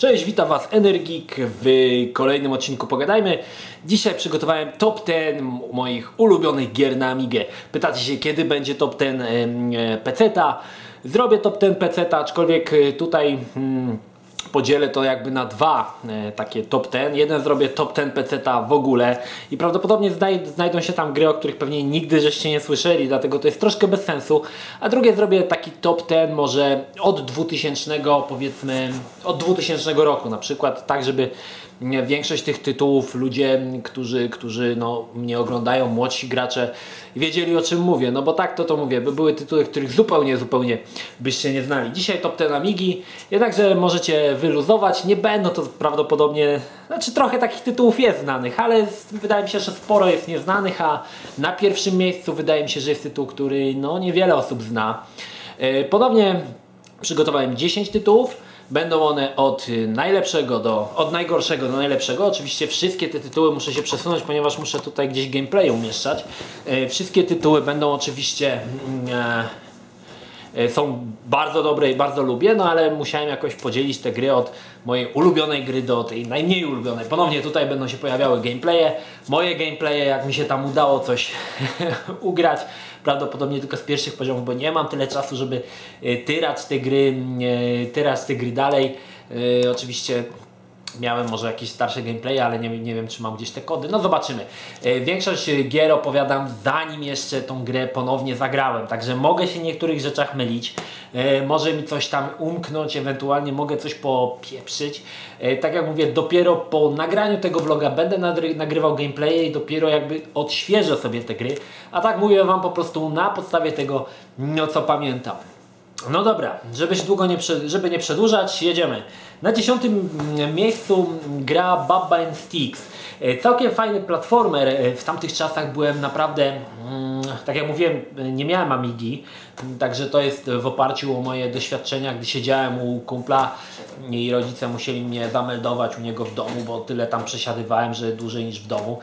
Cześć, witam Was Energik w kolejnym odcinku Pogadajmy. Dzisiaj przygotowałem top 10 moich ulubionych gier na Amigę. Pytacie się, kiedy będzie top 10 e, PC-ta? Zrobię top 10 PC-ta, aczkolwiek e, tutaj... Hmm, podzielę to jakby na dwa e, takie top 10. Jeden zrobię top 10 PC-ta w ogóle i prawdopodobnie znaj znajdą się tam gry, o których pewnie nigdy żeście nie słyszeli, dlatego to jest troszkę bez sensu. A drugie zrobię taki top 10 może od 2000 powiedzmy, od 2000 roku na przykład, tak żeby większość tych tytułów ludzie, którzy, którzy no, mnie oglądają, młodsi gracze, wiedzieli o czym mówię. No bo tak to to mówię, by były tytuły, których zupełnie, zupełnie byście nie znali. Dzisiaj top ten Amigi, jednakże możecie wyluzować. Nie będą to prawdopodobnie, znaczy trochę takich tytułów jest znanych, ale wydaje mi się, że sporo jest nieznanych, a na pierwszym miejscu wydaje mi się, że jest tytuł, który no niewiele osób zna. E, ponownie przygotowałem 10 tytułów. Będą one od najlepszego do, od najgorszego do najlepszego. Oczywiście wszystkie te tytuły muszę się przesunąć, ponieważ muszę tutaj gdzieś gameplay umieszczać. E, wszystkie tytuły będą oczywiście mm, e, e, są bardzo dobre i bardzo lubię, no ale musiałem jakoś podzielić te gry od mojej ulubionej gry do tej najmniej ulubionej. Ponownie tutaj będą się pojawiały gameplaye. Moje gameplaye, jak mi się tam udało coś ugrać, prawdopodobnie tylko z pierwszych poziomów, bo nie mam tyle czasu, żeby e, tyrać te gry, e, tyrać te gry dalej. E, oczywiście Miałem może jakieś starsze gameplay, ale nie, nie wiem czy mam gdzieś te kody. No zobaczymy. Większość gier opowiadam zanim jeszcze tą grę ponownie zagrałem, także mogę się w niektórych rzeczach mylić. Może mi coś tam umknąć, ewentualnie mogę coś popieprzyć. Tak jak mówię, dopiero po nagraniu tego vloga będę nagrywał gameplaye i dopiero jakby odświeżę sobie te gry. A tak mówię Wam po prostu na podstawie tego, no co pamiętam. No dobra, żeby długo nie, żeby nie przedłużać, jedziemy. Na dziesiątym miejscu gra Baba and Sticks. E, całkiem fajny platformer. E, w tamtych czasach byłem naprawdę, mm, tak jak mówiłem, nie miałem Amigi, także to jest w oparciu o moje doświadczenia, gdy siedziałem u kumpla i rodzice musieli mnie zameldować u niego w domu, bo tyle tam przesiadywałem, że dłużej niż w domu.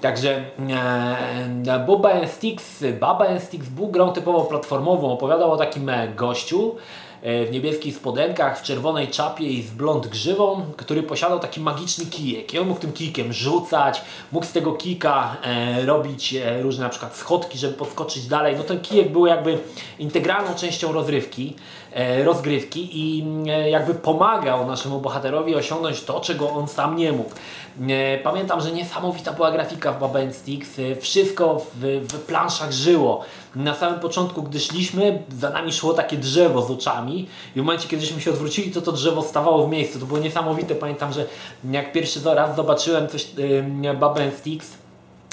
Także e, and Sticks, Baba Sticks był grą typowo platformową, opowiadał o takim gościu, E, w niebieskich spodenkach, w czerwonej czapie i z blond grzywą, który posiadał taki magiczny kijek i on mógł tym kijkiem rzucać, mógł z tego kijka e, robić e, różne na przykład schodki, żeby podskoczyć dalej. No ten kijek był jakby integralną częścią rozrywki, e, rozgrywki i e, jakby pomagał naszemu bohaterowi osiągnąć to, czego on sam nie mógł. Pamiętam, że niesamowita była grafika w Baba Sticks, wszystko w, w planszach żyło. Na samym początku, gdy szliśmy, za nami szło takie drzewo z oczami i w momencie, kiedyśmy się odwrócili, to to drzewo stawało w miejscu. To było niesamowite. Pamiętam, że jak pierwszy raz zobaczyłem coś yy, Baba Sticks,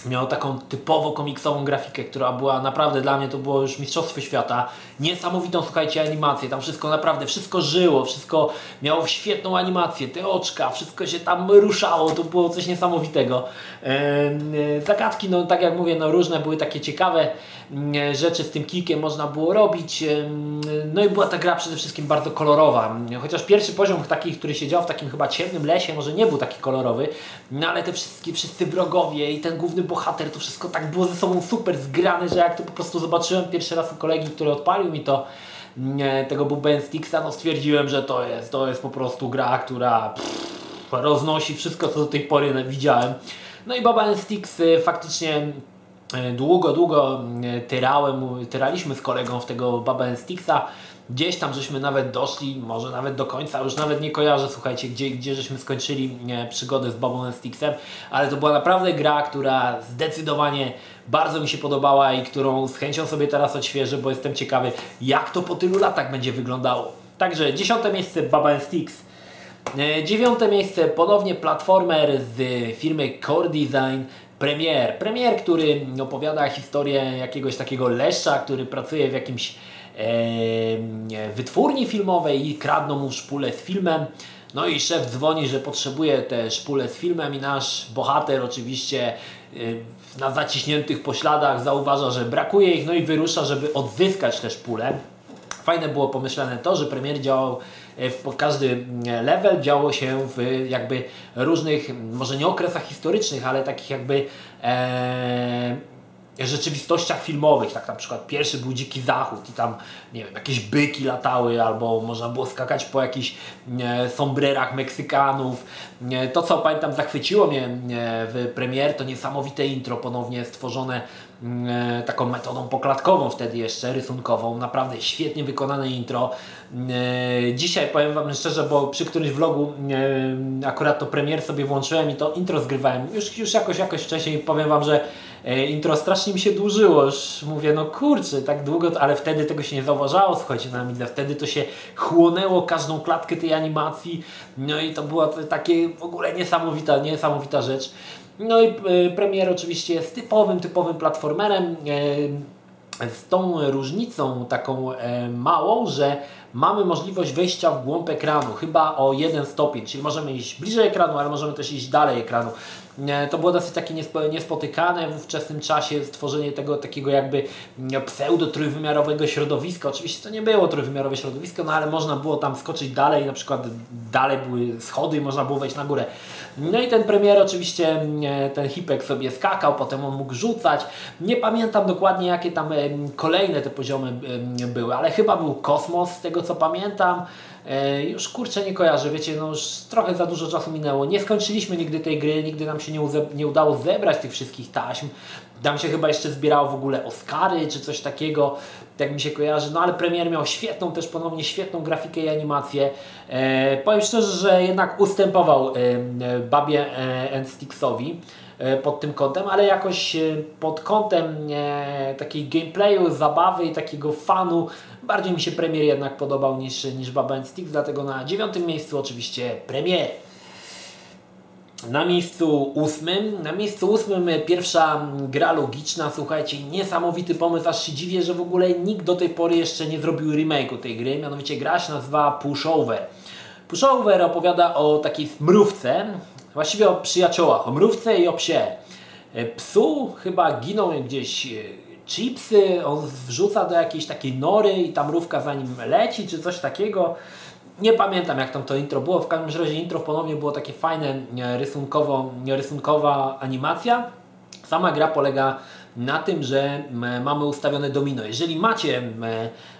miał taką typowo komiksową grafikę, która była naprawdę dla mnie to było już mistrzostwo świata. Niesamowitą, słuchajcie, animację. Tam wszystko naprawdę, wszystko żyło, wszystko miało świetną animację, te oczka, wszystko się tam ruszało, to było coś niesamowitego. Eee, zagadki, no tak jak mówię, no różne były takie ciekawe mm, rzeczy z tym kikiem można było robić. No i była ta gra przede wszystkim bardzo kolorowa. Chociaż pierwszy poziom taki, który siedział w takim chyba ciemnym lesie, może nie był taki kolorowy, no ale te wszystkie, wszyscy wrogowie i ten główny bohater, to wszystko tak było ze sobą super zgrane, że jak to po prostu zobaczyłem pierwszy raz u kolegi, który odpalił mi to nie, tego Ben Sticksa, no stwierdziłem, że to jest, to jest po prostu gra, która pff, roznosi wszystko, co do tej pory widziałem. No i Baba Sticks y, faktycznie y, długo, długo y, tyrałem, tyraliśmy z kolegą w tego Baba Sticksa. Gdzieś tam żeśmy nawet doszli, może nawet do końca, już nawet nie kojarzę, słuchajcie, gdzie, gdzie żeśmy skończyli przygodę z Babą Sticksem, ale to była naprawdę gra, która zdecydowanie bardzo mi się podobała i którą z chęcią sobie teraz odświeżę, bo jestem ciekawy, jak to po tylu latach będzie wyglądało. Także dziesiąte miejsce Baba Sticks. E, dziewiąte miejsce ponownie platformer z firmy Core Design Premier. Premier, który opowiada historię jakiegoś takiego leszcza, który pracuje w jakimś wytwórni filmowej i kradną mu szpulę z filmem. No i szef dzwoni, że potrzebuje te szpule z filmem i nasz bohater oczywiście na zaciśniętych pośladach zauważa, że brakuje ich, no i wyrusza, żeby odzyskać te szpule. Fajne było pomyślane to, że premier działał e, w każdy level działo się w jakby różnych, może nie okresach historycznych, ale takich jakby e, rzeczywistościach filmowych, tak na przykład pierwszy był Dziki Zachód i tam, nie wiem, jakieś byki latały albo można było skakać po jakichś e, sombrerach Meksykanów. To, co pamiętam zachwyciło mnie w premier, to niesamowite intro ponownie stworzone taką metodą poklatkową wtedy jeszcze, rysunkową. Naprawdę świetnie wykonane intro. Dzisiaj powiem Wam szczerze, bo przy którymś vlogu akurat to premier sobie włączyłem i to intro zgrywałem. Już, już jakoś, jakoś wcześniej powiem Wam, że intro strasznie mi się dłużyło. Już mówię, no kurczę, tak długo, ale wtedy tego się nie zauważało, słuchajcie, na Amidze. Wtedy to się chłonęło każdą klatkę tej animacji. No i to była takie w ogóle niesamowita, niesamowita rzecz. No i e, premier oczywiście jest typowym, typowym platformerem. E, z tą różnicą taką e, małą, że mamy możliwość wejścia w głąb ekranu, chyba o jeden stopień, czyli możemy iść bliżej ekranu, ale możemy też iść dalej ekranu. E, To było dosyć takie niespo- niespotykane w ówczesnym czasie stworzenie tego takiego jakby mm, pseudo-trójwymiarowego środowiska. Oczywiście to nie było trójwymiarowe środowisko, no ale można było tam skoczyć dalej, na przykład dalej były schody i można było wejść na górę. No i ten premier oczywiście, mm, ten hipek sobie skakał, potem on mógł rzucać. Nie pamiętam dokładnie jakie tam kolejne te poziomy były, ale chyba był kosmos z tego co pamiętam. E, Już kurczę nie kojarzę, wiecie, no już trochę za dużo czasu minęło. Nie skończyliśmy nigdy tej gry, nigdy nam się nie, nie udało zebrać tych wszystkich taśm. Tam się chyba jeszcze zbierało w ogóle Oscary czy coś takiego, tak mi się kojarzy. No ale premier miał świetną, też ponownie świetną grafikę i animację. E, powiem szczerze, że jednak ustępował e, e, Babie e, e, pod tym kątem, ale jakoś e, pod kątem e, takiej gameplayu, zabawy i takiego fanu bardziej mi się premier jednak podobał niż, niż Baba Sticks, dlatego na dziewiątym miejscu oczywiście premier. Na miejscu ósmym, na miejscu ósmym e, pierwsza gra logiczna, słuchajcie, niesamowity pomysł, aż się dziwię, że w ogóle nikt do tej pory jeszcze nie zrobił remake'u tej gry, mianowicie gra się nazywa Pushover. Pushover opowiada o takiej mrówce, właściwie o przyjaciołach, o mrówce i o psie. E, Psu chyba giną gdzieś e, chipsy, on wrzuca do jakiejś takiej nory i ta mrówka za nim leci, czy coś takiego. Nie pamiętam jak tam to intro było, w każdym razie intro ponownie było takie fajne, e, rysunkowo, rysunkowa animacja. Sama gra polega na tym, że m, mamy ustawione domino. Jeżeli macie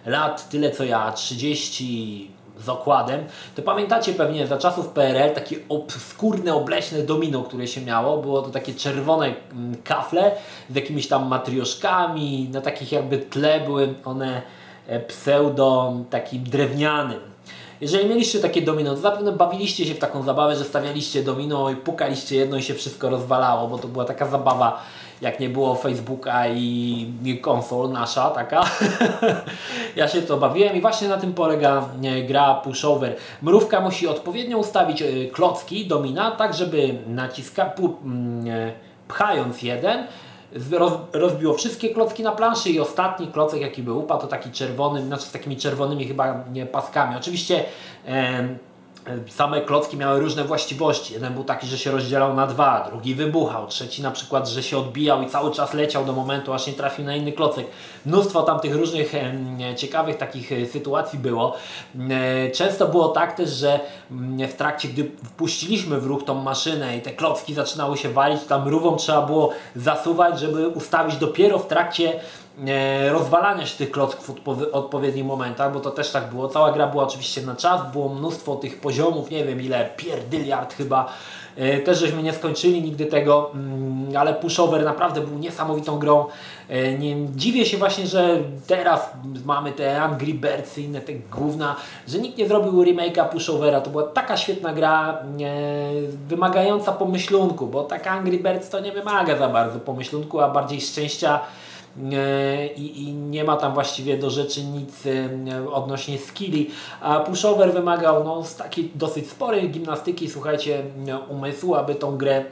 lat tyle co ja, 30 z okładem, to pamiętacie pewnie za czasów PRL takie obskurne, obleśne domino, które się miało. Było to takie czerwone mm, kafle z jakimiś tam matrioszkami, na takich jakby tle były one e, pseudo takim drewnianym. Jeżeli mieliście takie domino, to zapewne bawiliście się w taką zabawę, że stawialiście domino i pukaliście jedno i się wszystko rozwalało, bo to była taka zabawa, jak nie było Facebooka i konsol nasza taka. ja się to bawiłem i właśnie na tym polega e, gra pushover. Mrówka musi odpowiednio ustawić e, klocki domina, tak żeby naciska, mm, e, pchając jeden, rozbiło wszystkie klocki na planszy i ostatni klocek jaki był upadł to taki czerwony, znaczy z takimi czerwonymi chyba nie, paskami. Oczywiście same klocki miały różne właściwości. Jeden był taki, że się rozdzielał na dwa, drugi wybuchał, trzeci na przykład, że się odbijał i cały czas leciał do momentu, aż nie trafił na inny klocek. Mnóstwo tam tych różnych ciekawych takich e, sytuacji było. E, Często było tak też, że w trakcie, gdy wpuściliśmy w ruch tą maszynę i te klocki zaczynały się walić, tam mrówą trzeba było zasuwać, żeby ustawić dopiero w trakcie rozwalania się tych klocków w odpowiednich momentach, bo to też tak było. Cała gra była oczywiście na czas, było mnóstwo tych poziomów, nie wiem ile, pierdyliard chyba. E, Też żeśmy nie skończyli nigdy tego, mm, ale Pushover naprawdę był niesamowitą grą. E, Nie, dziwię się właśnie, że teraz mamy te Angry Birds i inne te gówna, że nikt nie zrobił remake'a Pushovera. To była taka świetna gra, e, wymagająca pomyślunku, bo taka Angry Birds to nie wymaga za bardzo pomyślunku, a bardziej szczęścia e, i, i nie ma tam właściwie do rzeczy nic e, odnośnie skilli, a pushover wymagał no, z takiej dosyć sporej gimnastyki, słuchajcie, e, umysłu, aby tą grę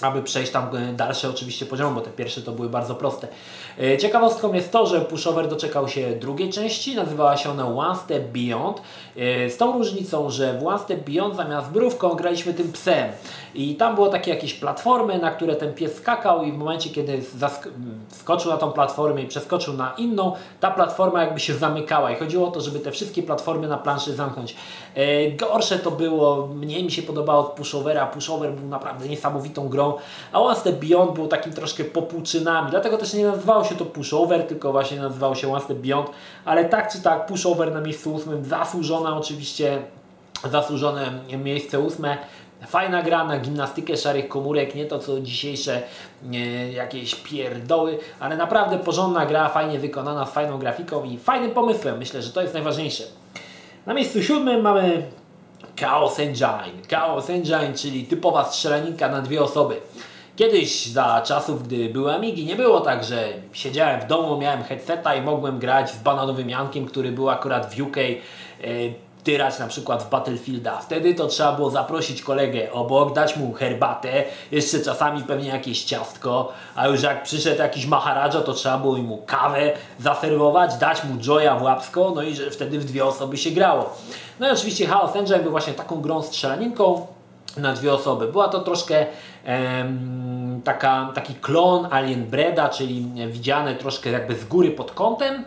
aby przejść tam e, dalsze oczywiście poziomy, bo te pierwsze to były bardzo proste. E, Ciekawostką jest to, że Pushover doczekał się drugiej części, nazywała się ona One Step Beyond, e, z tą różnicą, że w One Step Beyond zamiast mrówką graliśmy tym psem. I tam było takie jakieś platformy, na które ten pies skakał i w momencie, kiedy skoczył na tą platformę i przeskoczył na inną, ta platforma jakby się zamykała. I chodziło o to, żeby te wszystkie platformy na planszy zamknąć. Gorsze to było, mniej mi się podobało od Pushovera, Pushover był naprawdę niesamowitą grą, a One Step Beyond był takim troszkę popłuczynami, dlatego też nie nazywało się to pushover, tylko właśnie nazywało się One Step Beyond, ale tak czy tak pushover na miejscu ósmym, zasłużona oczywiście, zasłużone miejsce ósme, Fajna gra na gimnastykę szarych komórek, nie to co dzisiejsze nie, jakieś pierdoły, ale naprawdę porządna gra, fajnie wykonana, z fajną grafiką i fajnym pomysłem. Myślę, że to jest najważniejsze. Na miejscu siódmym mamy Chaos Engine. Chaos Engine, czyli typowa strzelaninka na dwie osoby. Kiedyś za czasów, gdy były Amigi, nie było tak, że siedziałem w domu, miałem headseta i mogłem grać z bananowym Jankiem, który był akurat w UK. Tyrać na przykład w Battlefielda. Wtedy to trzeba było zaprosić kolegę obok, dać mu herbatę, jeszcze czasami pewnie jakieś ciastko, a już jak przyszedł jakiś Maharadża, to trzeba było mu kawę zaserwować, dać mu joya w łapsko, no i że wtedy w dwie osoby się grało. No i oczywiście Chaos Engine był właśnie taką grą strzelaninką na dwie osoby. Była to troszkę em, taka, taki klon Alien Breda, czyli widziane troszkę jakby z góry pod kątem.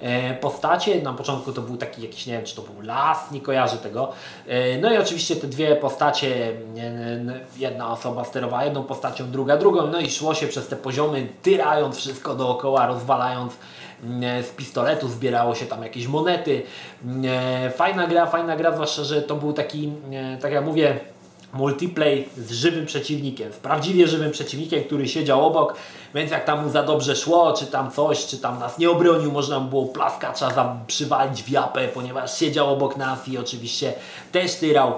E, postacie. Na początku to był taki jakiś, nie wiem czy to był las, nie kojarzę tego. E, no i oczywiście te dwie postacie, jedna osoba sterowała jedną postacią, druga drugą, no i szło się przez te poziomy, tyrając wszystko dookoła, rozwalając z pistoletu, zbierało się tam jakieś monety. Fajna gra, fajna gra, zwłaszcza, że to był taki, tak jak mówię, multiplay z żywym przeciwnikiem, z prawdziwie żywym przeciwnikiem, który siedział obok, więc jak tam mu za dobrze szło, czy tam coś, czy tam nas nie obronił, można było plaskacza za, przywalić w japę, ponieważ siedział obok nas i oczywiście też tyrał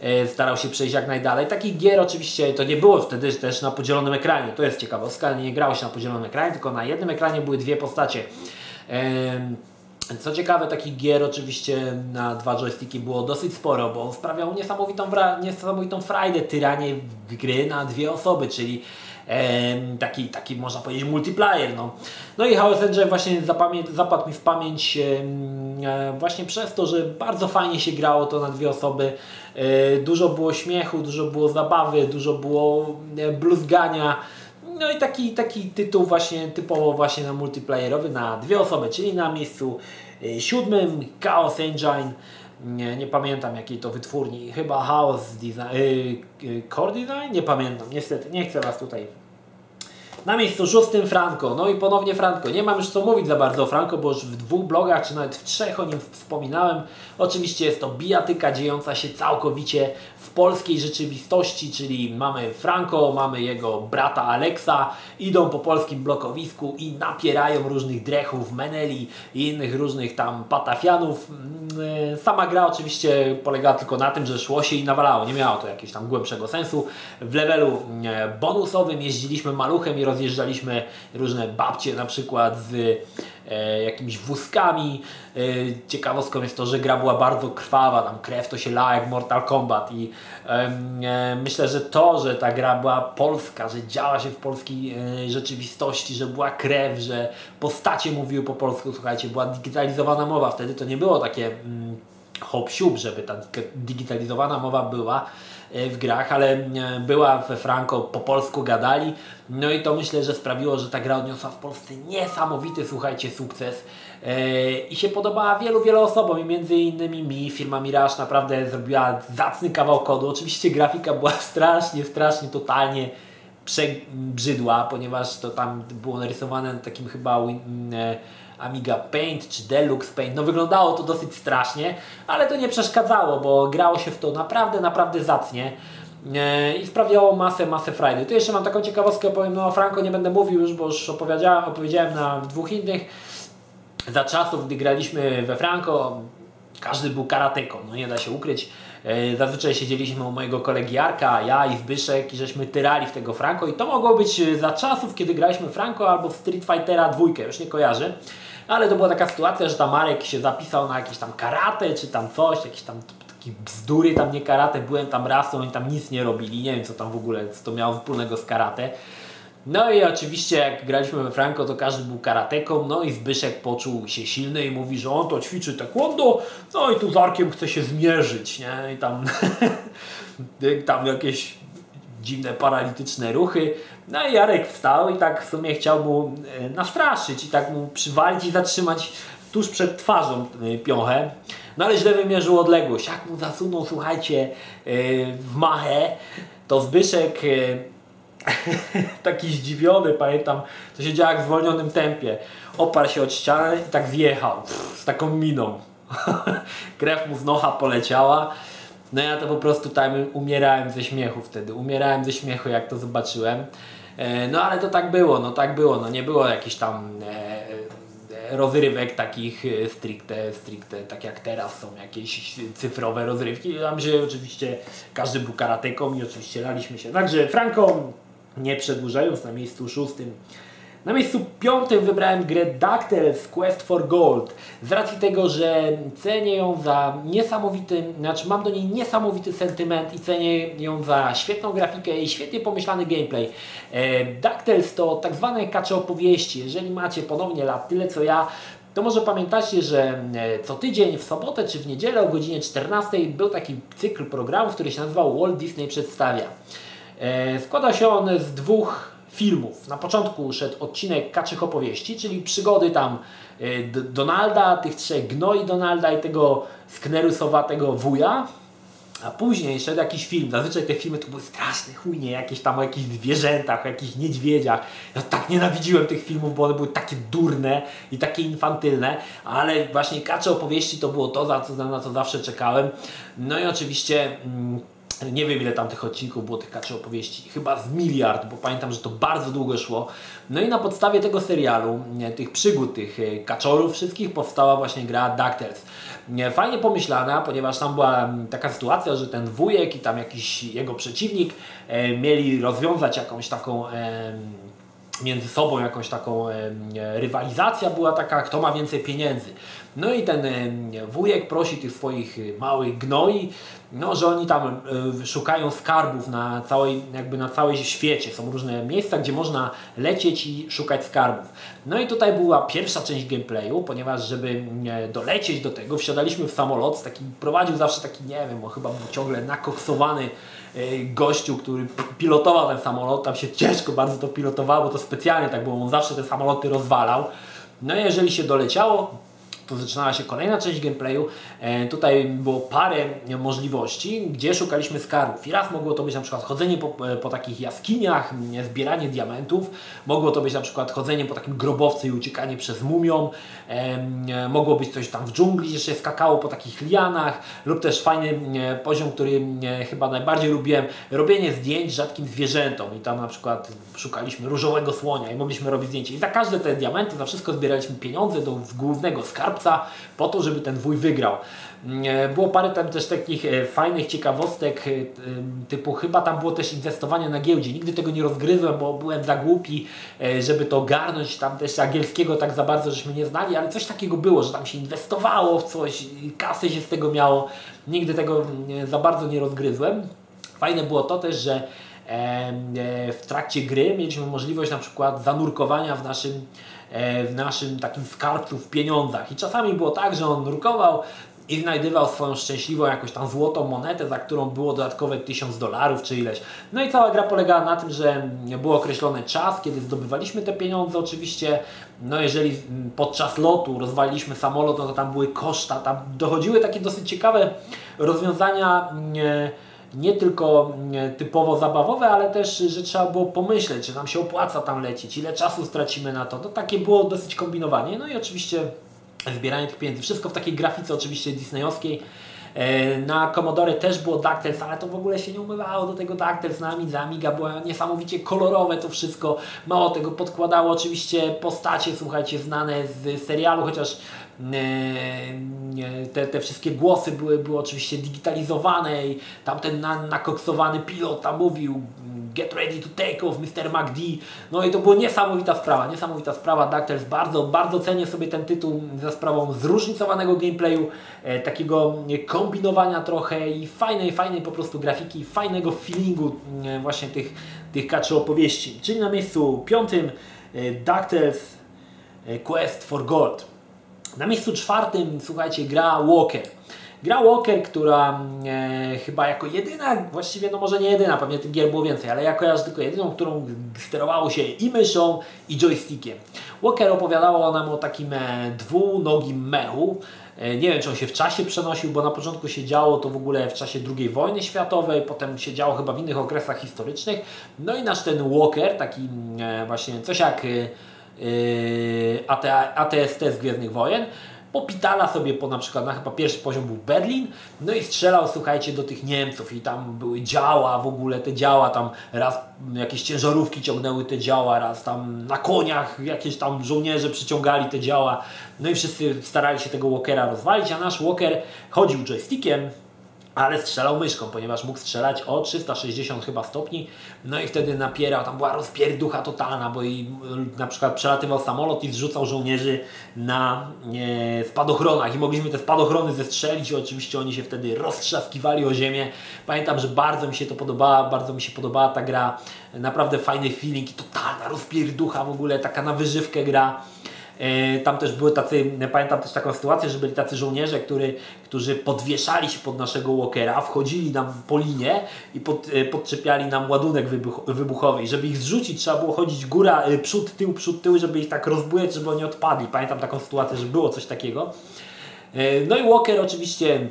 e, starał się przejść jak najdalej. Takich gier oczywiście to nie było wtedy też na podzielonym ekranie. To jest ciekawostka, nie grało się na podzielonym ekranie, tylko na jednym ekranie były dwie postacie. Co ciekawe, takich gier oczywiście na dwa joysticki było dosyć sporo, bo on sprawiał niesamowitą, niesamowitą frajdę tyranie gry na dwie osoby, czyli e, taki, taki można powiedzieć multiplayer. No, no i Chaos Engine właśnie zapadł mi w pamięć e, właśnie przez to, że bardzo fajnie się grało to na dwie osoby. E, dużo było śmiechu, dużo było zabawy, dużo było e, bluzgania. No i taki, taki tytuł właśnie typowo właśnie na multiplayerowy na dwie osoby, czyli na miejscu y, siódmym Chaos Engine. Nie, nie pamiętam jakiej to wytwórni, chyba Chaos Design, yy, Core Design? Nie pamiętam, niestety, nie chcę Was tutaj na miejscu szóstym Franco. No i ponownie Franco. Nie mam już co mówić za bardzo o Franco, bo już w dwóch blogach, czy nawet w trzech o nim wspominałem. Oczywiście jest to bijatyka dziejąca się całkowicie w polskiej rzeczywistości, czyli mamy Franco, mamy jego brata Alexa, idą po polskim blokowisku i napierają różnych drechów, meneli i innych różnych tam patafianów. Mm, sama gra oczywiście polegała tylko na tym, że szło się i nawalało. Nie miało to jakiegoś tam głębszego sensu. W levelu mm, bonusowym jeździliśmy maluchem i rozjeżdżaliśmy różne babcie na przykład z e, jakimiś wózkami. E, ciekawostką jest to, że gra była bardzo krwawa, tam krew to się lała jak Mortal Kombat i e, myślę, że to, że ta gra była polska, że działa się w polskiej e, rzeczywistości, że była krew, że postacie mówiły po polsku, słuchajcie, była digitalizowana mowa, wtedy to nie było takie mm, hop żeby ta digitalizowana mowa była, w grach, ale e, była we Franco, po polsku gadali. No i to myślę, że sprawiło, że ta gra odniosła w Polsce niesamowity, słuchajcie, sukces. E, I się podobała wielu, wielu osobom i między innymi mi, firma Mirage naprawdę zrobiła zacny kawał kodu. Oczywiście grafika była strasznie, strasznie, totalnie przebrzydła, ponieważ to tam było narysowane na takim chyba Amiga Paint czy Deluxe Paint. No wyglądało to dosyć strasznie, ale to nie przeszkadzało, bo grało się w to naprawdę, naprawdę zacnie e, i sprawiało masę, masę frajdy. Tu jeszcze mam taką ciekawostkę, powiem, no o Franco nie będę mówił już, bo już opowiedziałem, opowiedziałem na dwóch innych. Za czasów, gdy graliśmy we Franco, każdy był karateką, no nie da się ukryć. E, zazwyczaj siedzieliśmy u mojego kolegi Jarka, ja i Zbyszek i żeśmy tyrali w tego Franco i to mogło być za czasów, kiedy graliśmy Franco albo w Street Fightera dwójkę, już nie kojarzę. Ale to była taka sytuacja, że tam Marek się zapisał na jakieś tam karate, czy tam coś, jakieś tam takie bzdury, tam nie karate, byłem tam raz, oni tam nic nie robili, nie wiem co tam w ogóle, co to miało wspólnego z karate. No i oczywiście jak graliśmy we Franco, to każdy był karateką, no i Zbyszek poczuł się silny i mówi, że on to ćwiczy taekwondo, no i tu z Arkiem chce się zmierzyć, nie? I tam, tam jakieś dziwne paralityczne ruchy. No i Jarek wstał i tak w sumie chciał mu e, nastraszyć i tak mu przywalić i zatrzymać tuż przed twarzą e, piąchę. No ale źle wymierzył odległość. Jak mu zasunął, słuchajcie, e, w machę, to Zbyszek taki zdziwiony, pamiętam, to się działo jak w zwolnionym tempie. Oparł się od ściany i tak zjechał z taką miną. Krew mu z nocha poleciała. No ja to po prostu tam umierałem ze śmiechu wtedy. Umierałem ze śmiechu jak to zobaczyłem. E, no ale to tak było, no tak było. No nie było jakichś tam e, e, rozrywek takich stricte, stricte, tak jak teraz są jakieś cyfrowe rozrywki. Tam się oczywiście każdy był karateką i oczywiście laliśmy się. Także Franką, nie przedłużając na miejscu szóstym, na miejscu piątym wybrałem grę DuckTales Quest for Gold. Z racji tego, że cenię ją za niesamowity, znaczy mam do niej niesamowity sentyment i cenię ją za świetną grafikę i świetnie pomyślany gameplay. E, DuckTales to tak zwane kacze opowieści. Jeżeli macie ponownie lat tyle co ja, to może pamiętacie, że e, co tydzień w sobotę czy w niedzielę o godzinie 14 był taki cykl programów, który się nazywał Walt Disney Przedstawia. E, składa się on z dwóch filmów. Na początku szedł odcinek Kaczych Opowieści, czyli przygody tam y, Donalda, tych trzech gnoi Donalda i tego sknerusowatego wuja. A później szedł jakiś film. Zazwyczaj te filmy to były straszne chujnie, jakieś tam o jakichś zwierzętach, o jakichś niedźwiedziach. Ja tak nienawidziłem tych filmów, bo one były takie durne i takie infantylne, ale właśnie Kacze Opowieści to było to, na co zawsze czekałem. No i oczywiście... Mm, nie wiem ile tam tych odcinków było tych kaczy opowieści, chyba z miliard, bo pamiętam, że to bardzo długo szło. No i na podstawie tego serialu, tych przygód tych e, kaczorów wszystkich powstała właśnie gra DuckTales. Fajnie pomyślana, ponieważ tam była taka sytuacja, że ten wujek i tam jakiś jego przeciwnik e, mieli rozwiązać jakąś taką między sobą jakąś taką rywalizacja była taka, kto ma więcej pieniędzy. No i ten wujek prosi tych swoich małych gnoi, no, że oni tam y, szukają skarbów na całej, jakby na całej świecie. Są różne miejsca, gdzie można lecieć i szukać skarbów. No i tutaj była pierwsza część gameplayu, ponieważ żeby dolecieć do tego, wsiadaliśmy w samolot, taki, prowadził zawsze taki, nie wiem, chyba był ciągle nakoksowany gościu, który pilotował ten samolot, tam się ciężko bardzo to pilotowało, bo to specjalnie tak było, on zawsze te samoloty rozwalał. No i jeżeli się doleciało, to zaczynała się kolejna część gameplayu. E, tutaj było parę możliwości, gdzie szukaliśmy skarbów. I raz mogło to być na przykład chodzenie po, e, po takich jaskiniach, zbieranie diamentów. Mogło to być na przykład chodzenie po takim grobowcu i uciekanie przez mumią. E, mogło być coś tam w dżungli, gdzie się skakało po takich lianach. Lub też fajny poziom, który chyba najbardziej lubiłem, robienie zdjęć rzadkim zwierzętom. I tam na przykład szukaliśmy różowego słonia i mogliśmy robić zdjęcie. I za każde te diamenty, za wszystko zbieraliśmy pieniądze do głównego skarbu skarbca po to, żeby ten wuj wygrał. Mm, e, było parę tam też takich e, fajnych ciekawostek, e, typu chyba tam było też inwestowanie na giełdzie. Nigdy tego nie rozgryzłem, bo byłem za głupi, żeby to ogarnąć. Tam też angielskiego tak za bardzo żeśmy nie znali, ale coś takiego było, że tam się inwestowało w coś, kasy się z tego miało. Nigdy tego mm, za bardzo nie rozgryzłem. Fajne było to też, że w trakcie gry mieliśmy możliwość na przykład zanurkowania w naszym E, w naszym takim skarbcu w pieniądzach. I czasami było tak, że on nurkował i znajdywał swoją szczęśliwą jakąś tam złotą monetę, za którą było dodatkowe 1000 dolarów czy ileś. No i cała gra polegała na tym, że był określony czas, kiedy zdobywaliśmy te pieniądze oczywiście. No jeżeli podczas lotu rozwaliliśmy samolot, no to tam były koszta, tam dochodziły takie dosyć ciekawe rozwiązania nie tylko mm, typowo zabawowe, ale też, że trzeba było pomyśleć, czy nam się opłaca tam lecieć, ile czasu stracimy na to. To takie było dosyć kombinowanie. No i oczywiście zbieranie tych pieniędzy. Wszystko w takiej grafice oczywiście disneyowskiej. E, na Commodore też było DuckTales, ale to w ogóle się nie umywało do tego DuckTales na Amiga. Amiga była niesamowicie kolorowe to wszystko. Mało tego podkładało oczywiście postacie, słuchajcie, znane z serialu, chociaż te, te wszystkie głosy były, były oczywiście digitalizowane i tamten nakoksowany pilot tam mówił Get ready to take off, Mr. McD. No i to była niesamowita sprawa, niesamowita sprawa. DuckTales bardzo, bardzo cenię sobie ten tytuł za sprawą zróżnicowanego gameplayu, e, takiego kombinowania trochę i fajnej, fajnej po prostu grafiki, fajnego feelingu e, właśnie tych, tych kaczy opowieści. Czyli na miejscu piątym e, DuckTales e, Quest for Gold. Na miejscu czwartym, słuchajcie, gra Walker. Gra Walker, która e, chyba jako jedyna, właściwie no może nie jedyna, pewnie tych gier było więcej, ale ja tylko jedyną, którą sterowało się i myszą i joystickiem. Walker opowiadało nam o takim e, dwunogim mechu, e, nie wiem, czy on się w czasie przenosił, bo na początku się działo to w ogóle w czasie II wojny światowej, potem się działo chyba w innych okresach historycznych. No i nasz ten Walker, taki e, właśnie coś jak ATST z Gwiezdnych Wojen, popitala sobie po na przykład, na chyba pierwszy poziom był Berlin, no i strzelał, słuchajcie, do tych Niemców i tam były działa w ogóle, te działa tam raz jakieś ciężarówki ciągnęły te działa, raz tam na koniach jakieś tam żołnierze przyciągali te działa, no i wszyscy starali się tego Walkera rozwalić, a nasz Walker chodził joystickiem, ale strzelał myszką, ponieważ mógł strzelać o 360 chyba stopni, no i wtedy napierał, tam była rozpierducha totalna, bo i na przykład przelatywał samolot i zrzucał żołnierzy na e, spadochronach i mogliśmy te spadochrony zestrzelić i oczywiście oni się wtedy roztrzaskiwali o ziemię. Pamiętam, że bardzo mi się to podobała, bardzo mi się podobała ta gra, naprawdę fajny feeling i totalna rozpierducha w ogóle, taka na wyżywkę gra. E, tam też były tacy, pamiętam też taką sytuację, że byli tacy żołnierze, który, którzy podwieszali się pod naszego walkera, wchodzili nam po linie i pod, e, podczepiali nam ładunek wybuch, wybuchowy. I żeby ich zrzucić, trzeba było chodzić góra, e, przód, tył, przód, tył, żeby ich tak rozbujać, żeby oni odpadli. Pamiętam taką sytuację, że było coś takiego. No i Walker oczywiście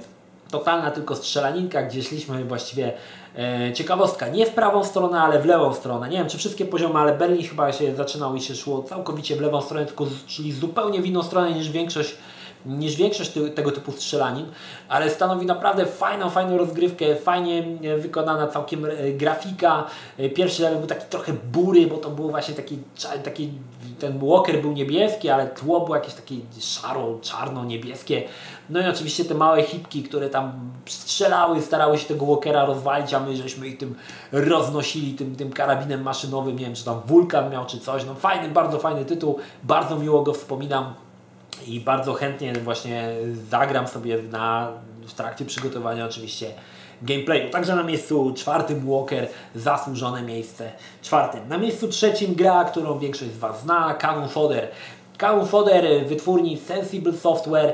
totalna tylko strzelaninka, gdzie szliśmy właściwie e, ciekawostka, nie w prawą stronę, ale w lewą stronę. Nie wiem, czy wszystkie poziomy, ale Berlin chyba się zaczynał i się szło całkowicie w lewą stronę, tylko czyli zupełnie w inną stronę niż większość niż większość tego typu strzelanin, ale stanowi naprawdę fajną, fajną rozgrywkę, fajnie e, wykonana całkiem e, grafika. E, pierwszy level był taki trochę bury, bo to był właśnie taki, taki ten walker był niebieski, ale tło było jakieś takie szaro, czarno, niebieskie. No i oczywiście te małe hipki, które tam strzelały, starały się tego walkera rozwalić, a my żeśmy ich tym roznosili, tym, tym karabinem maszynowym, nie wiem czy tam wulkan miał czy coś. No fajny, bardzo fajny tytuł, bardzo miło go wspominam i bardzo chętnie właśnie zagram sobie na, w trakcie przygotowania oczywiście gameplayu. Także na miejscu czwartym Walker, zasłużone miejsce czwartym. Na miejscu trzecim gra, którą większość z Was zna, Cannon Fodder. Cannon Fodder wytwórni Sensible Software,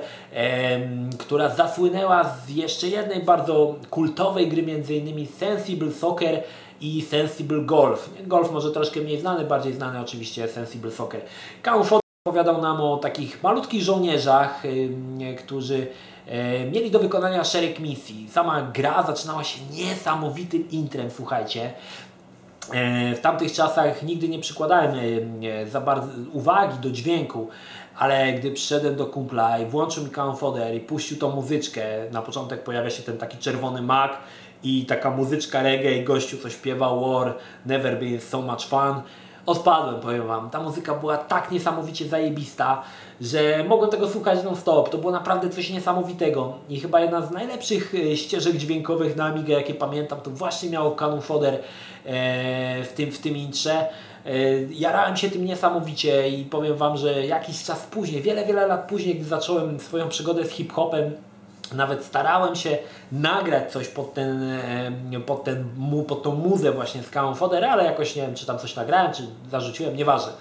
która zasłynęła z jeszcze jednej bardzo kultowej gry, między innymi Sensible Soccer i Sensible Golf. Golf może troszkę mniej znany, bardziej znany oczywiście Sensible Soccer. Opowiadał nam o takich malutkich żołnierzach, którzy mieli do wykonania szereg misji. Sama gra zaczynała się niesamowitym intrem, słuchajcie. E, w tamtych czasach nigdy nie przykładałem za bardzo uwagi do dźwięku, ale gdy przyszedłem do kumpla i włączył mi Foder i puścił tą muzyczkę, na początek pojawia się ten taki czerwony mak i taka muzyczka reggae i gościu co śpiewa War, Never Been So Much Fun odpadłem, powiem Wam. Ta muzyka była tak niesamowicie zajebista, że mogłem tego słuchać non-stop. To było naprawdę coś niesamowitego. I chyba jedna z najlepszych e, ścieżek dźwiękowych na Amigę, jakie pamiętam, to właśnie miało Canon Fodder e, w tym, w tym intrze. E, jarałem się tym niesamowicie i powiem Wam, że jakiś czas później, wiele, wiele lat później, gdy zacząłem swoją przygodę z hip-hopem, nawet starałem się nagrać coś pod, ten, pod, ten, pod tą muzę właśnie z Kaon Fodder, ale jakoś nie wiem, czy tam coś nagrałem, czy zarzuciłem, nieważne.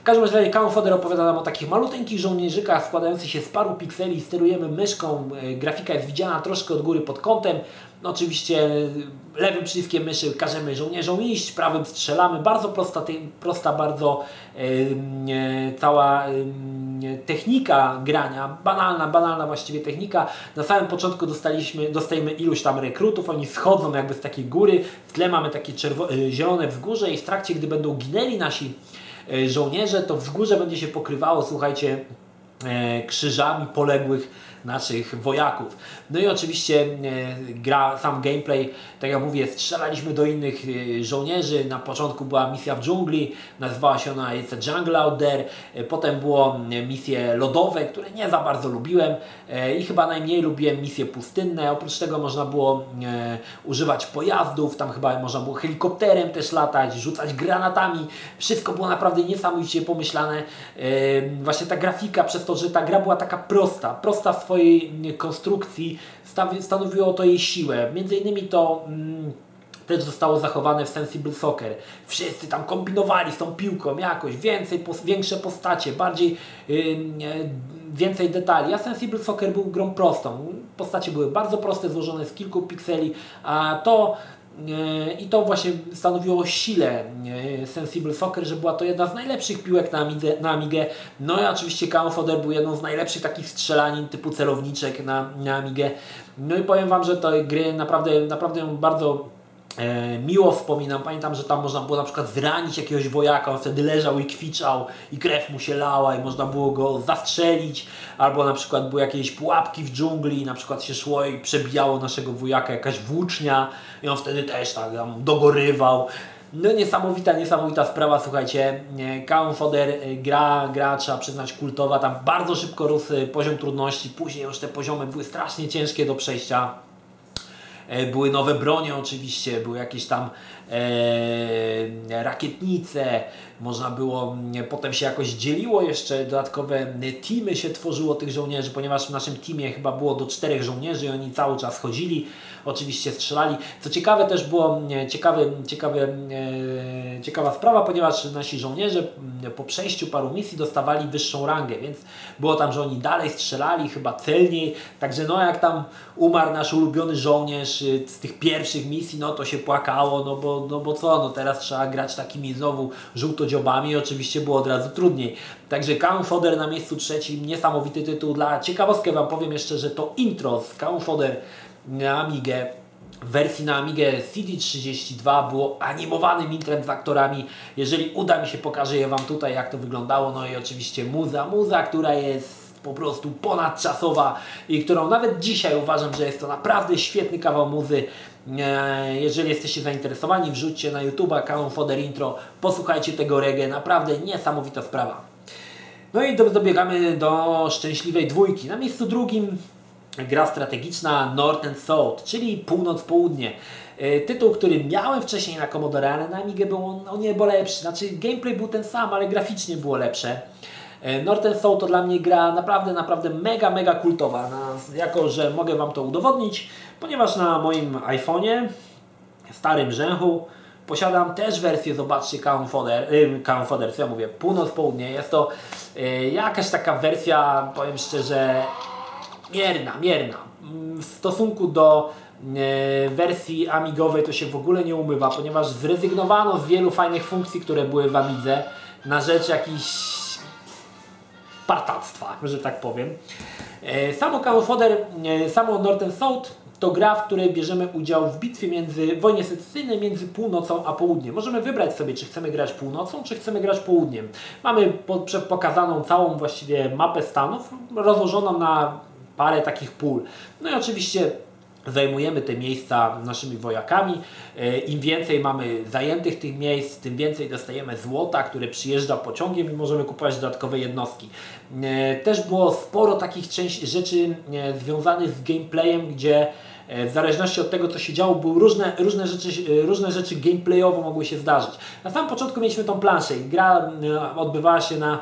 W każdym razie Kaon Fodder opowiada nam o takich maluteńkich żołnierzykach składających się z paru pikseli, sterujemy myszką, e, grafika jest widziana troszkę od góry pod kątem, no oczywiście lewym przyciskiem myszy każemy żołnierzom iść, prawym strzelamy. Bardzo prosta, prosta bardzo e, cała technika grania, banalna, banalna właściwie technika. Na samym początku dostaliśmy, dostajemy iluś tam rekrutów, oni schodzą jakby z takiej góry, w tle mamy takie e, zielone wzgórze i w trakcie, gdy będą ginęli nasi e, żołnierze, to wzgórze będzie się pokrywało, słuchajcie, e, krzyżami poległych naszych wojaków. No i oczywiście e, gra, sam gameplay, tak jak mówię, strzelaliśmy do innych e, żołnierzy. Na początku była misja w dżungli, nazywała się ona It's a Jungle Out There. E, potem było misje lodowe, które nie za bardzo lubiłem i chyba najmniej lubiłem misje pustynne. Oprócz tego można było używać pojazdów, tam chyba można było helikopterem też latać, rzucać granatami. Wszystko było naprawdę niesamowicie pomyślane. Właśnie ta grafika, przez to, że ta gra była taka prosta, prosta w swojej swojej konstrukcji stanowiło to jej siłę. Między innymi to mm, też zostało zachowane w Sensible Soccer. Wszyscy tam kombinowali z tą piłką jakoś, więcej, większe postacie, bardziej yy, więcej detali. A Sensible Soccer był grą prostą. Postacie były bardzo proste, złożone z kilku pikseli, a to i to właśnie stanowiło sile Sensible Soccer, że była to jedna z najlepszych piłek na, na Amigę. No i oczywiście Cam Fodder był jedną z najlepszych takich strzelanin typu celowniczek na, na Amigę. No i powiem Wam, że te gry naprawdę, naprawdę bardzo E, miło wspominam. Pamiętam, że tam można było na przykład zranić jakiegoś wojaka, on wtedy leżał i kwiczał i krew mu się lała i można było go zastrzelić, albo na przykład były jakieś pułapki w dżungli, na przykład się szło i przebijało naszego wujaka jakaś włócznia i on wtedy też tak tam dogorywał. No niesamowita, niesamowita sprawa, słuchajcie, Kaon Foder e, gra, gra, trzeba przyznać kultowa, tam bardzo szybko rósł poziom trudności, później już te poziomy były strasznie ciężkie do przejścia. E, były nowe bronie oczywiście, były jakieś tam e, rakietnice, można było, potem się jakoś dzieliło jeszcze, dodatkowe teamy się tworzyło tych żołnierzy, ponieważ w naszym teamie chyba było do czterech żołnierzy i oni cały czas chodzili, oczywiście strzelali. Co ciekawe też było, ciekawe, ciekawe, e, ciekawa sprawa, ponieważ nasi żołnierze po przejściu paru misji dostawali wyższą rangę, więc było tam, że oni dalej strzelali, chyba celniej, także no jak tam umarł nasz ulubiony żołnierz y, z tych pierwszych misji, no to się płakało, no bo, no bo co, no teraz trzeba grać takimi znowu żółtodziobami oczywiście było od razu trudniej. Także Count Fodder na miejscu trzecim, niesamowity tytuł. Dla ciekawostkę Wam powiem jeszcze, że to intro z Count Fodder na Amigę w wersji na Amigę CD32 było animowanym intrem z aktorami. Jeżeli uda mi się, pokażę je Wam tutaj, jak to wyglądało. No i oczywiście muza, muza, która jest po prostu ponadczasowa i którą nawet dzisiaj uważam, że jest to naprawdę świetny kawał muzy. E, jeżeli jesteście zainteresowani, wrzućcie na YouTube'a kanał Foder Intro, posłuchajcie tego reggae, naprawdę niesamowita sprawa. No i dobiegamy do szczęśliwej dwójki. Na miejscu drugim gra strategiczna North and South, czyli północ-południe. E, tytuł, który miałem wcześniej na Commodore, ale na Amigę był on o niebo lepszy. Znaczy gameplay był ten sam, ale graficznie było lepsze. E, Northern Soul to dla mnie gra naprawdę, naprawdę mega, mega kultowa. Na, jako, że mogę Wam to udowodnić, ponieważ na moim iPhone'ie, starym rzęchu, posiadam też wersję, zobaczcie, Count Fodder, Fodder, co ja mówię, północ-południe. Jest to yy, jakaś taka wersja, powiem szczerze, mierna, mierna. W stosunku do yy, wersji amigowej to się w ogóle nie umywa, ponieważ zrezygnowano z wielu fajnych funkcji, które były w Amidze na rzecz jakichś partactwa, że tak powiem. E, samo Fodder, e, samo Northern South to gra, w której bierzemy udział w bitwie między, wojnie secesyjnej między północą a południem. Możemy wybrać sobie, czy chcemy grać północą, czy chcemy grać południem. Mamy pokazaną całą właściwie mapę Stanów, rozłożoną na parę takich pól. No i oczywiście zajmujemy te miejsca naszymi wojakami. E, Im więcej mamy zajętych tych miejsc, tym więcej dostajemy złota, które przyjeżdża pociągiem i możemy kupować dodatkowe jednostki. E, też było sporo takich rzeczy e, związanych z gameplayem, gdzie w zależności od tego, co się działo, były różne, różne, rzeczy, e, różne rzeczy gameplayowo mogły się zdarzyć. Na samym początku mieliśmy tą planszę i gra e, odbywała się na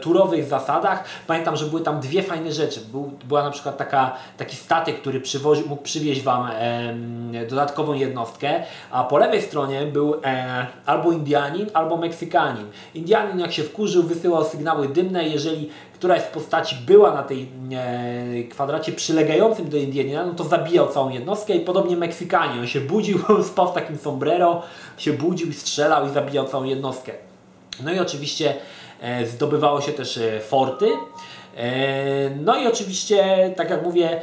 turowych zasadach. Pamiętam, że były tam dwie fajne rzeczy. Był, była na przykład taka, taki statek, który przywozi, mógł przywieźć Wam dodatkową jednostkę, a po lewej stronie był albo Indianin, albo Meksykanin. Indianin jak się wkurzył, wysyłał sygnały dymne, jeżeli któraś z postaci była na tej e, kwadracie przylegającym do Indianina, no to zabijał całą jednostkę i podobnie Meksykanie. On się budził, spał w takim sombrero, się budził i strzelał i zabijał całą jednostkę. No i oczywiście e, zdobywało się też e, forty. E, no i oczywiście, tak jak mówię,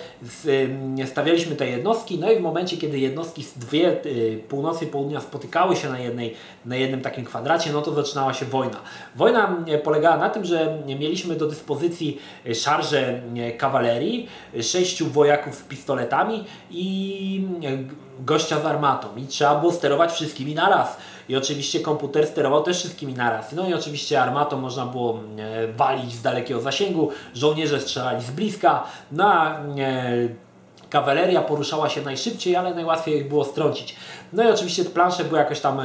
stawialiśmy te jednostki, no i w momencie, kiedy jednostki z dwie y, północy i południa spotykały się na, jednej, na jednym takim kwadracie, no to zaczynała się wojna. Wojna e, polegała na tym, że mieliśmy do dyspozycji e, szarże kawalerii, sześciu wojaków z pistoletami i gościa z armatą i trzeba było sterować wszystkimi naraz. I oczywiście komputer sterował też wszystkimi naraz. No i oczywiście armatą można było e, walić z dalekiego zasięgu, żołnierze strzelali z bliska, no kawaleria poruszała się najszybciej, ale najłatwiej ich było strącić. No i oczywiście te plansze były jakoś tam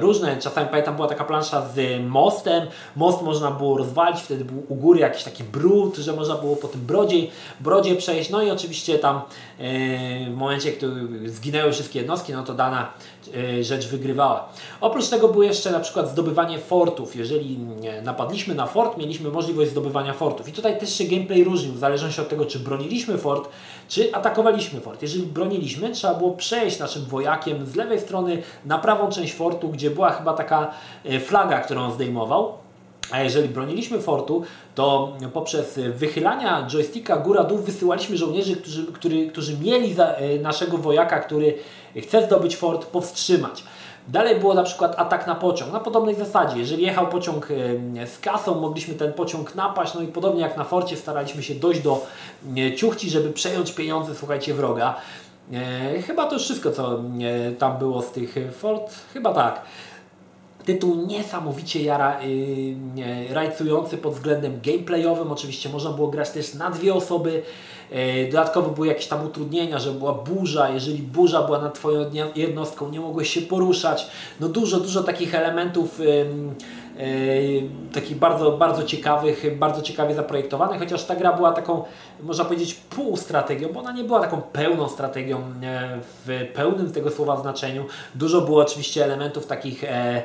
różne. Czasami pamiętam była taka plansza z mostem. Most można było rozwalić, wtedy był u góry jakiś taki brud, że można było po tym brodzie, brodzie przejść. No i oczywiście tam w momencie, kiedy zginęły wszystkie jednostki, no to dana e, rzecz wygrywała. Oprócz tego było jeszcze na przykład zdobywanie fortów. Jeżeli napadliśmy na fort, mieliśmy możliwość zdobywania fortów. I tutaj też się gameplay różnił, w zależności od tego, czy broniliśmy fort, czy atakowaliśmy fort. Jeżeli broniliśmy, trzeba było przejść naszym wojakiem z lewej strony na prawą część fortu, gdzie była chyba taka e, flaga, którą on zdejmował. A jeżeli broniliśmy fortu, to poprzez wychylania joysticka góra-dół wysyłaliśmy żołnierzy, którzy, którzy, którzy mieli e, naszego wojaka, który chce zdobyć fort, powstrzymać. Dalej było na przykład atak na pociąg, na podobnej zasadzie. Jeżeli jechał pociąg z kasą, mogliśmy ten pociąg napaść, no i podobnie jak na forcie staraliśmy się dojść do ciuchci, żeby przejąć pieniądze, słuchajcie, wroga. E, chyba to już wszystko, co tam było z tych fort. Chyba tak. Tytuł niesamowicie jara, yy, rajcujący pod względem gameplayowym. Oczywiście można było grać też na dwie osoby. Yy, dodatkowo były jakieś tam utrudnienia, że była burza. Jeżeli burza była nad Twoją jednostką, nie mogłeś się poruszać. No dużo, dużo takich elementów. Yy, takich bardzo, bardzo ciekawych, bardzo ciekawie zaprojektowanych, chociaż ta gra była taką, można powiedzieć, półstrategią, bo ona nie była taką pełną strategią w pełnym tego słowa znaczeniu. Dużo było oczywiście elementów takich e,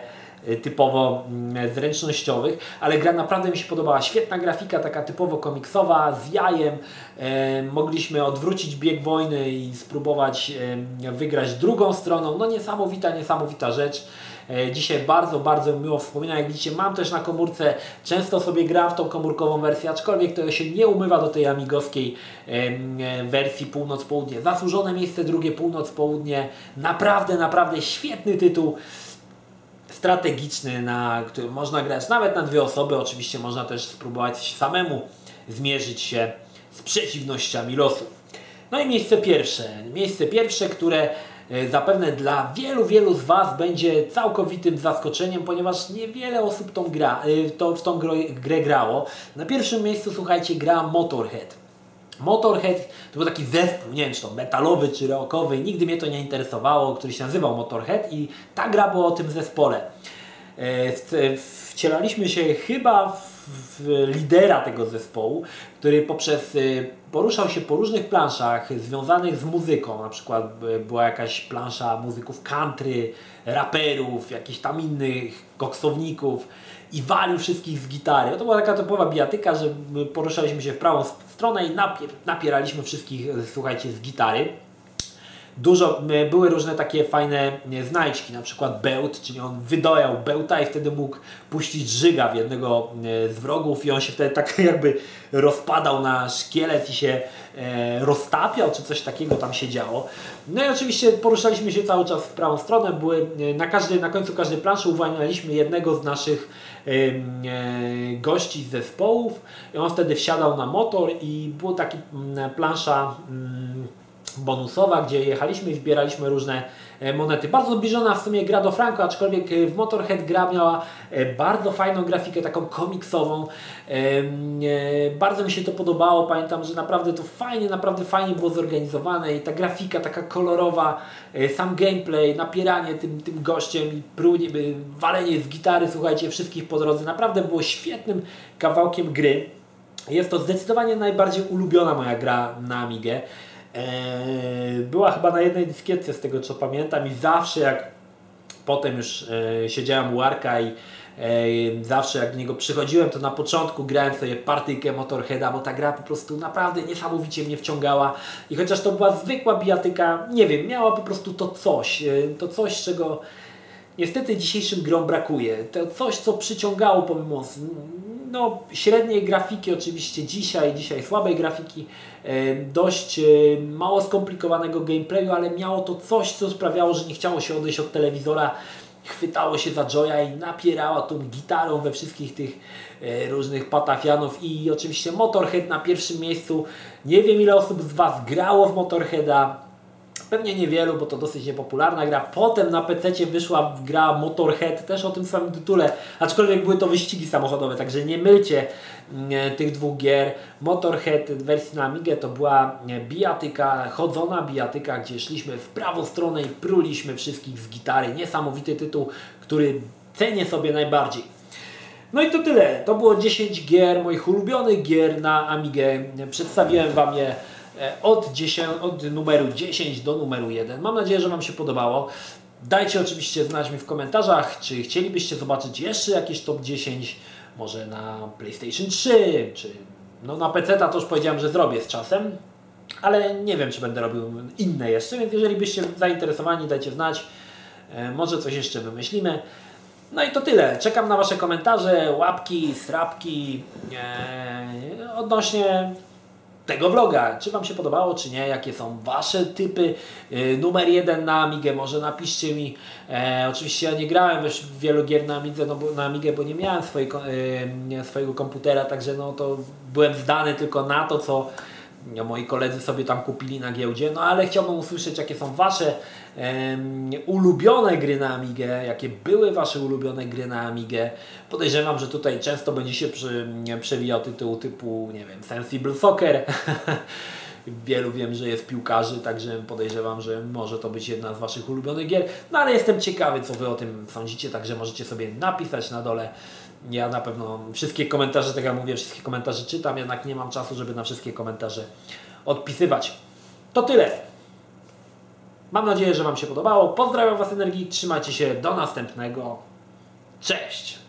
typowo mm, zręcznościowych, ale gra naprawdę mi się podobała. Świetna grafika, taka typowo komiksowa, z jajem. E, mogliśmy odwrócić bieg wojny i spróbować e, wygrać drugą stroną. No niesamowita, niesamowita rzecz. E, dzisiaj bardzo, bardzo miło wspominam. Jak widzicie, mam też na komórce, często sobie gram w tą komórkową wersję, aczkolwiek to się nie umywa do tej amigowskiej wersji północ-południe. Zasłużone miejsce drugie północ-południe. Naprawdę, naprawdę świetny tytuł strategiczny, na którym można grać nawet na dwie osoby. Oczywiście można też spróbować samemu zmierzyć się z przeciwnościami losu. No i miejsce pierwsze. Miejsce pierwsze, które e, zapewne dla wielu, wielu z Was będzie całkowitym zaskoczeniem, ponieważ niewiele osób tą gra, e, to, w tą grę, grę grało. Na pierwszym miejscu, słuchajcie, gra Motorhead. Motorhead to był taki zespół, nie wiem czy to metalowy czy rockowy, nigdy mnie to nie interesowało, który się nazywał Motorhead i ta gra była o tym zespole. E, wcielaliśmy się chyba w lidera tego zespołu, który poprzez e, poruszał się po różnych planszach związanych z muzyką, na przykład była jakaś plansza muzyków country, raperów, jakichś tam innych koksowników i walił wszystkich z gitary. No to była taka typowa bijatyka, że poruszaliśmy się w prawą stronę i napier napieraliśmy wszystkich, słuchajcie, z gitary. Dużo, były różne takie fajne znajdźki, na przykład bełt, czyli on wydojał bełta i wtedy mógł puścić żyga w jednego z wrogów i on się wtedy tak jakby rozpadał na szkielet i się e, roztapiał, czy coś takiego tam się działo. No i oczywiście poruszaliśmy się cały czas w prawą stronę, były na, każdej, na końcu każdej planszy uwalnialiśmy jednego z naszych E, gości z zespołów on wtedy wsiadał na motor i była taka mm, plansza mm, bonusowa, gdzie jechaliśmy i zbieraliśmy różne e, monety. Bardzo zbliżona w sumie gra do Franco, aczkolwiek e, w Motorhead gra miała bardzo fajną grafikę, taką komiksową. Bardzo mi się to podobało, pamiętam, że naprawdę to fajnie, naprawdę fajnie było zorganizowane i ta grafika taka kolorowa, sam gameplay, napieranie tym, tym gościem i prunie, walenie z gitary, słuchajcie, wszystkich po drodze, naprawdę było świetnym kawałkiem gry. Jest to zdecydowanie najbardziej ulubiona moja gra na Amigę. Eee, była chyba na jednej dyskietce z tego co pamiętam i zawsze jak potem już e, siedziałem u Arka i e, zawsze jak do niego przychodziłem, to na początku grałem sobie partyjkę Motorheada, bo ta gra po prostu naprawdę niesamowicie mnie wciągała i chociaż to była zwykła bijatyka, nie wiem, miała po prostu to coś, to coś czego niestety dzisiejszym grom brakuje. To coś, co przyciągało pomimo no, średniej grafiki oczywiście dzisiaj, dzisiaj słabej grafiki, e, dość e, mało skomplikowanego gameplayu, ale miało to coś, co sprawiało, że nie chciało się odejść od telewizora, chwytało się za Joya i napierało tą gitarą we wszystkich tych e, różnych patafianów i oczywiście Motorhead na pierwszym miejscu. Nie wiem ile osób z Was grało w Motorheada, Pewnie niewielu, bo to dosyć niepopularna gra. Potem na PC wyszła gra Motorhead, też o tym samym tytule, aczkolwiek były to wyścigi samochodowe, także nie mylcie mm, tych dwóch gier. Motorhead w wersji na Amigę to była mm, bijatyka, chodzona bijatyka, gdzie szliśmy w prawą stronę i pruliśmy wszystkich z gitary. Niesamowity tytuł, który cenię sobie najbardziej. No i to tyle. To było 10 gier, moich ulubionych gier na Amigę. Przedstawiłem Wam je e, od, 10, od numeru 10 do numeru 1. Mam nadzieję, że Wam się podobało. Dajcie oczywiście znać mi w komentarzach, czy chcielibyście zobaczyć jeszcze jakieś top 10, może na PlayStation 3, czy no na PC to już powiedziałem, że zrobię z czasem, ale nie wiem, czy będę robił inne jeszcze, więc jeżeli byście zainteresowani, dajcie znać. E, może coś jeszcze wymyślimy. No i to tyle. Czekam na Wasze komentarze, łapki, strapki e, odnośnie tego vloga. Czy Wam się podobało, czy nie? Jakie są Wasze typy? E, numer jeden na Amigę, może napiszcie mi. E, oczywiście ja nie grałem już w wielu gier na Amigę, no bo, na Amigę, bo nie miałem swojego, e, swojego komputera, także no to byłem zdany tylko na to, co no, moi koledzy sobie tam kupili na giełdzie, no ale chciałbym usłyszeć, jakie są Wasze ulubione gry na Amigę, jakie były Wasze ulubione gry na Amigę. Podejrzewam, że tutaj często będzie się przy, przewijał tytuł typu, nie wiem, Sensible Soccer. Wielu wiem, że jest piłkarzy, także podejrzewam, że może to być jedna z Waszych ulubionych gier. No ale jestem ciekawy, co Wy o tym sądzicie, także możecie sobie napisać na dole. Ja na pewno wszystkie komentarze, tak jak mówię, wszystkie komentarze czytam, jednak nie mam czasu, żeby na wszystkie komentarze odpisywać. To tyle. Mam nadzieję, że Wam się podobało. Pozdrawiam Was energii, trzymajcie się, do następnego. Cześć!